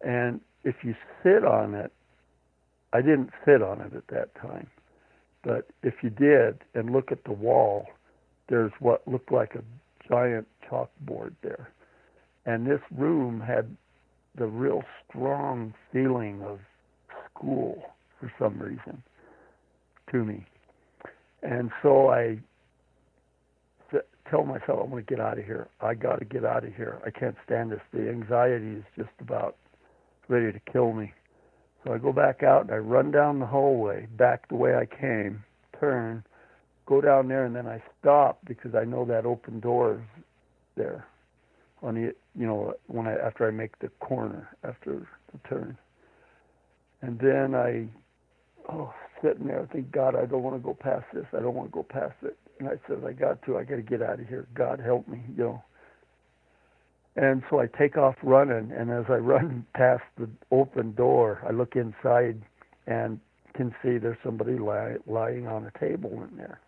And if you sit on it, I didn't sit on it at that time, but if you did and look at the wall, there's what looked like a giant chalkboard there. And this room had the real strong feeling of school for some reason to me. And so I tell myself, I'm going to get out of here. I got to get out of here. I can't stand this. The anxiety is just about ready to kill me. So I go back out and I run down the hallway, back the way I came, turn, go down there, and then I stop because I know that open door is there. On the, you know, when I after I make the corner after the turn, and then I, oh, sitting there, I think, God, I don't want to go past this. I don't want to go past it. And I said, I got to. I got to get out of here. God help me, you know. And so I take off running, and as I run past the open door, I look inside and can see there's somebody lie, lying on a table in there.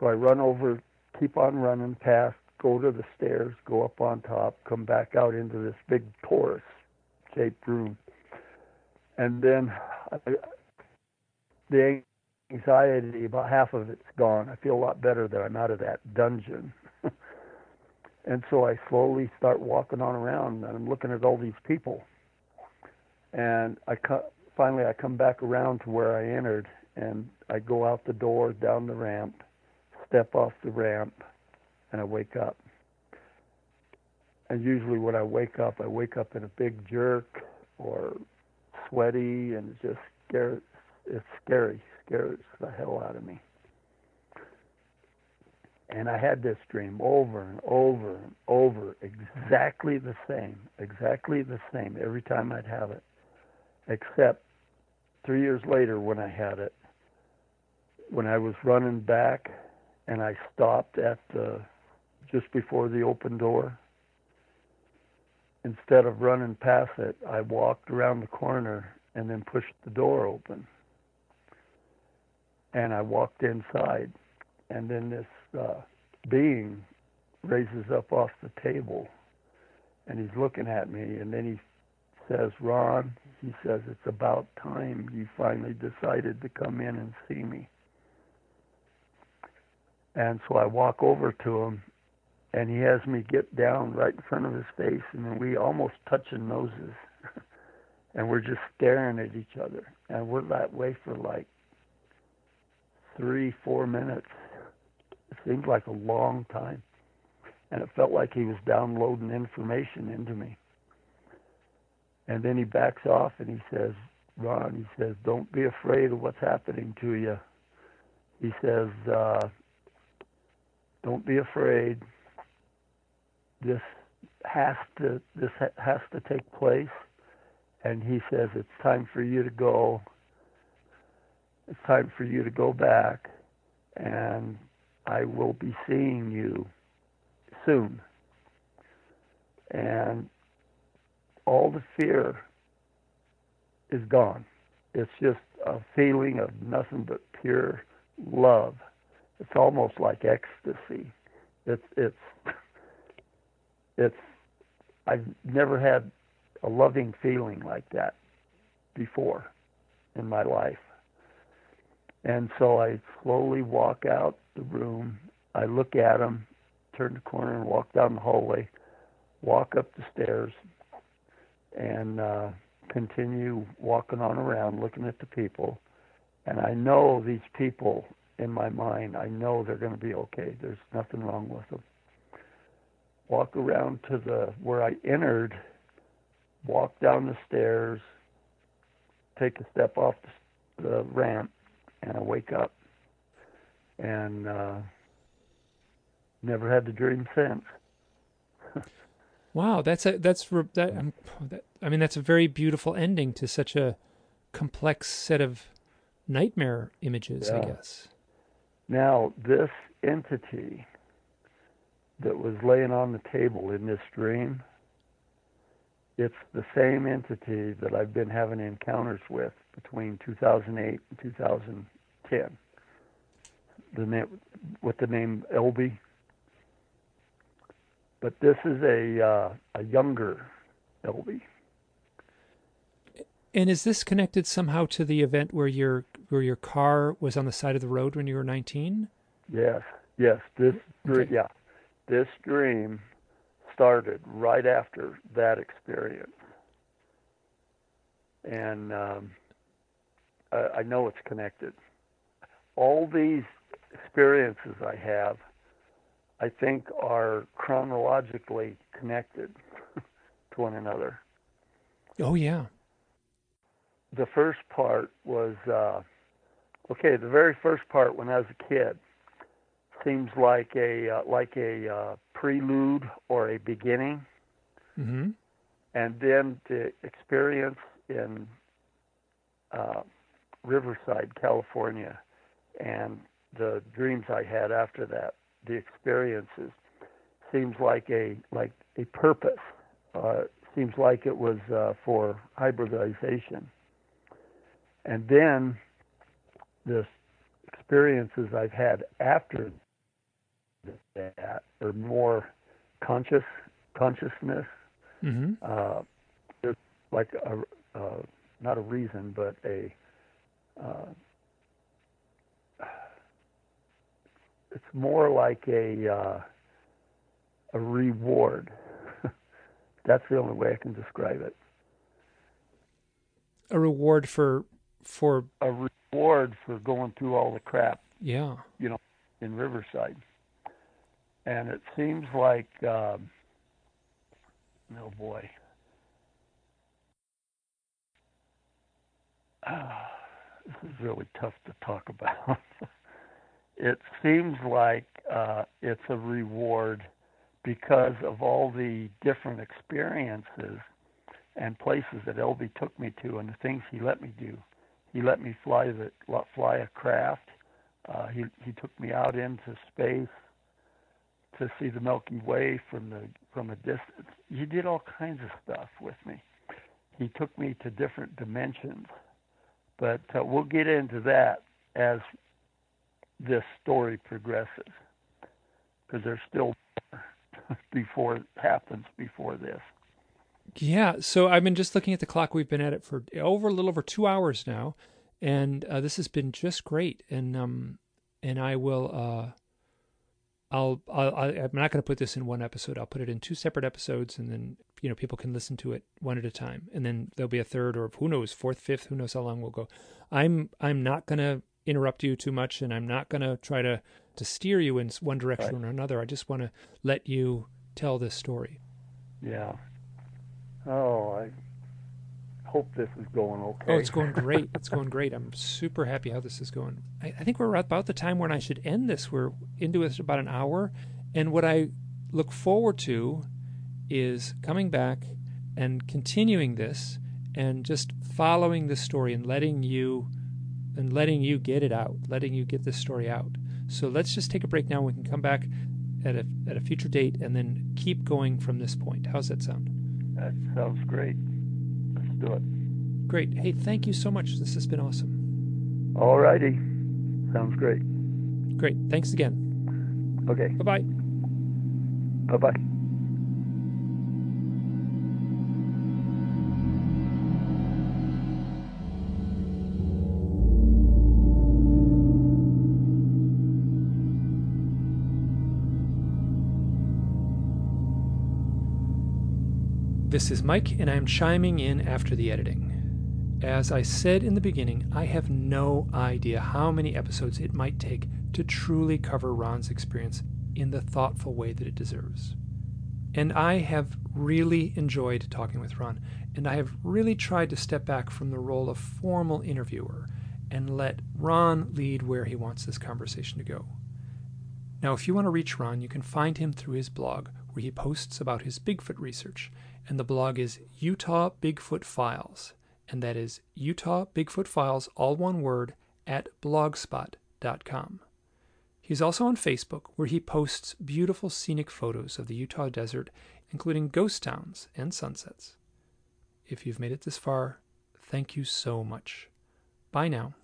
So I run over, keep on running past, go to the stairs, go up on top, come back out into this big torus shaped room. And then I, the anxiety, about half of it's gone. I feel a lot better that I'm out of that dungeon. and so I slowly start walking on around, and I'm looking at all these people. And I finally I come back around to where I entered, and I go out the door, down the ramp, step off the ramp, and I wake up. And usually when I wake up, I wake up in a big jerk or sweaty, and just scares. It's scary scares the hell out of me. And I had this dream over and over and over, exactly the same, exactly the same every time I'd have it. Except three years later when I had it, when I was running back and I stopped at the just before the open door. Instead of running past it, I walked around the corner and then pushed the door open and I walked inside, and then this uh, being raises up off the table, and he's looking at me, and then he says, "Ron," he says, "it's about time you finally decided to come in and see me." And so I walk over to him, and he has me get down right in front of his face, and we almost touching noses, and we're just staring at each other, and we're that way for like three, four minutes. It seemed like a long time. And it felt like he was downloading information into me. And then he backs off and he says, Ron, he says, don't be afraid of what's happening to you. He says, uh, don't be afraid. This has to this has to take place. And he says it's time for you to go it's time for you to go back, and I will be seeing you soon. And all the fear is gone. It's just a feeling of nothing but pure love. It's almost like ecstasy. It's it's it's I've never had a loving feeling like that before in my life. And so I slowly walk out the room. I look at him, turn the corner, and walk down the hallway, walk up the stairs, and uh, continue walking on around, looking at the people. And I know these people in my mind. I know they're going to be okay. There's nothing wrong with them. Walk around to the where I entered, walk down the stairs, take a step off the, the ramp, and I wake up and uh, never had the dream since. wow, that's a that's that, um, that, I mean that's a very beautiful ending to such a complex set of nightmare images, yeah. I guess. Now, this entity that was laying on the table in this dream, it's the same entity that I've been having encounters with between 2008 and 2010. The name, with the name Elby. But this is a uh, a younger Elby. And is this connected somehow to the event where your where your car was on the side of the road when you were 19? Yes, yes. This okay. yeah, this dream started right after that experience, and um, uh, I know it's connected. All these experiences I have I think, are chronologically connected to one another. Oh yeah. The first part was uh, okay. The very first part, when I was a kid, seems like a uh, like a uh, prelude or a beginning, Mm-hmm. and then the experience in uh, Riverside, California, and the dreams I had after that, the experiences, seems like a like a purpose. Uh, seems like it was uh, for hybridization, and then the experiences I've had after that are more conscious consciousness Mm-hmm. uh, there's like a uh, not a reason, but a uh, it's more like a uh, a reward. That's the only way I can describe it. A reward for for A reward for going through all the crap yeah. You know, in Riverside, and it seems like, um, oh boy, Ah, this is really tough to talk about. it seems like uh, it's a reward because of all the different experiences and places that Elby took me to, and the things he let me do. He let me fly the fly a craft. Uh, he he took me out into space to see the Milky Way from the from a distance. He did all kinds of stuff with me. He took me to different dimensions, but uh, we'll get into that as this story progresses, because there's still before it happens before this. Yeah. So I've been just looking at the clock. We've been at it for over a little over two hours now, and uh, this has been just great. And um, and I will uh, I'll, I'll I- I'm not going to put this in one episode. I'll put it in two separate episodes, and then you know people can listen to it one at a time, and then there'll be a third or who knows fourth, fifth, who knows how long we'll go. I'm I'm not going to interrupt you too much, and I'm not going to try to to steer you in one direction or another. I just want to let you tell this story. Yeah. Oh, I hope this is going okay. Oh, it's going great. It's going great. I'm super happy how this is going. I, I think we're about the time when I should end this. We're into it about an hour. And what I look forward to is coming back and continuing this and just following this story and letting you and letting you get it out, letting you get this story out. So let's just take a break now. We can come back at a at a future date and then keep going from this point. How's that sound? That sounds great. Let's do it. Great. Hey, thank you so much. This has been awesome. All righty. Sounds great. Great. Thanks again. Okay. Bye bye. Bye bye. This is Mike, and I'm chiming in after the editing. As I said in the beginning, I have no idea how many episodes it might take to truly cover Ron's experience in the thoughtful way that it deserves. And I have really enjoyed talking with Ron, and I have really tried to step back from the role of formal interviewer and let Ron lead where he wants this conversation to go. Now, if you want to reach Ron, you can find him through his blog, where he posts about his Bigfoot research, and the blog is Utah Bigfoot Files, and that is Utah Bigfoot Files, all one word, at blogspot.com. He's also on Facebook, where he posts beautiful scenic photos of the Utah desert, including ghost towns and sunsets. If you've made it this far, thank you so much. Bye now.